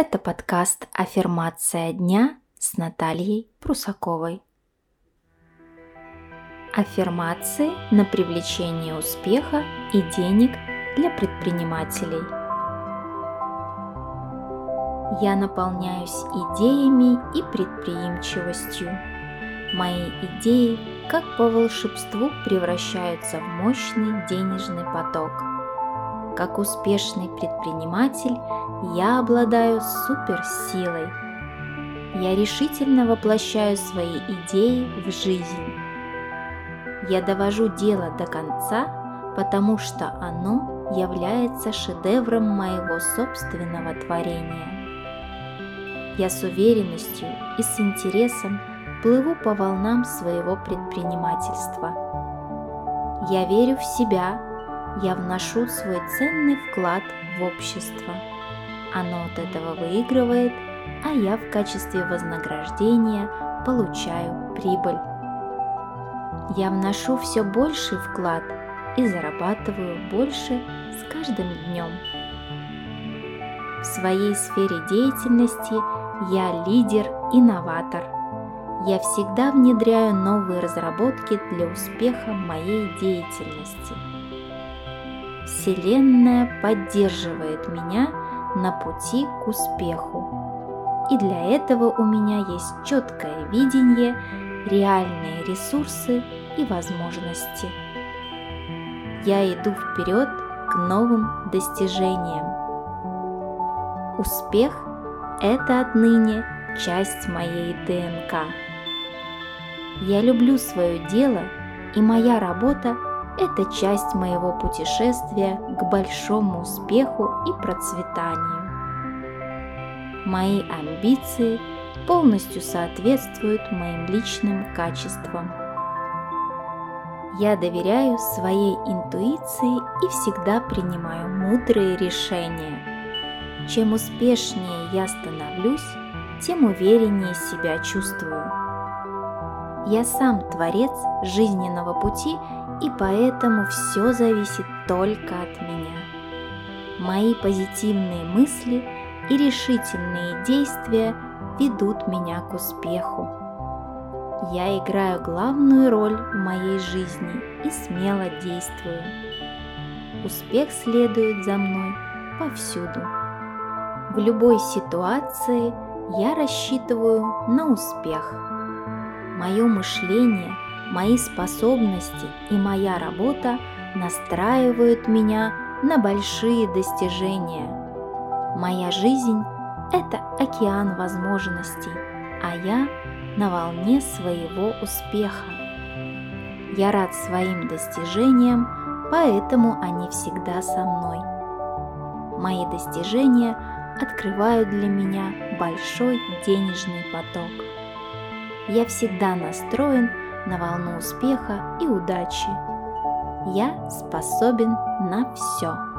Это подкаст «Аффирмация дня» с Натальей Прусаковой. Аффирмации на привлечение успеха и денег для предпринимателей. Я наполняюсь идеями и предприимчивостью. Мои идеи, как по волшебству, превращаются в мощный денежный поток – как успешный предприниматель я обладаю суперсилой. Я решительно воплощаю свои идеи в жизнь. Я довожу дело до конца, потому что оно является шедевром моего собственного творения. Я с уверенностью и с интересом плыву по волнам своего предпринимательства. Я верю в себя я вношу свой ценный вклад в общество. Оно от этого выигрывает, а я в качестве вознаграждения получаю прибыль. Я вношу все больший вклад и зарабатываю больше с каждым днем. В своей сфере деятельности я лидер-инноватор. Я всегда внедряю новые разработки для успеха моей деятельности – Вселенная поддерживает меня на пути к успеху. И для этого у меня есть четкое видение, реальные ресурсы и возможности. Я иду вперед к новым достижениям. Успех – это отныне часть моей ДНК. Я люблю свое дело, и моя работа – это часть моего путешествия к большому успеху и процветанию. Мои амбиции полностью соответствуют моим личным качествам. Я доверяю своей интуиции и всегда принимаю мудрые решения. Чем успешнее я становлюсь, тем увереннее себя чувствую. Я сам творец жизненного пути и поэтому все зависит только от меня. Мои позитивные мысли и решительные действия ведут меня к успеху. Я играю главную роль в моей жизни и смело действую. Успех следует за мной повсюду. В любой ситуации я рассчитываю на успех. Мое мышление – Мои способности и моя работа настраивают меня на большие достижения. Моя жизнь – это океан возможностей, а я на волне своего успеха. Я рад своим достижениям, поэтому они всегда со мной. Мои достижения открывают для меня большой денежный поток. Я всегда настроен на волну успеха и удачи. Я способен на все.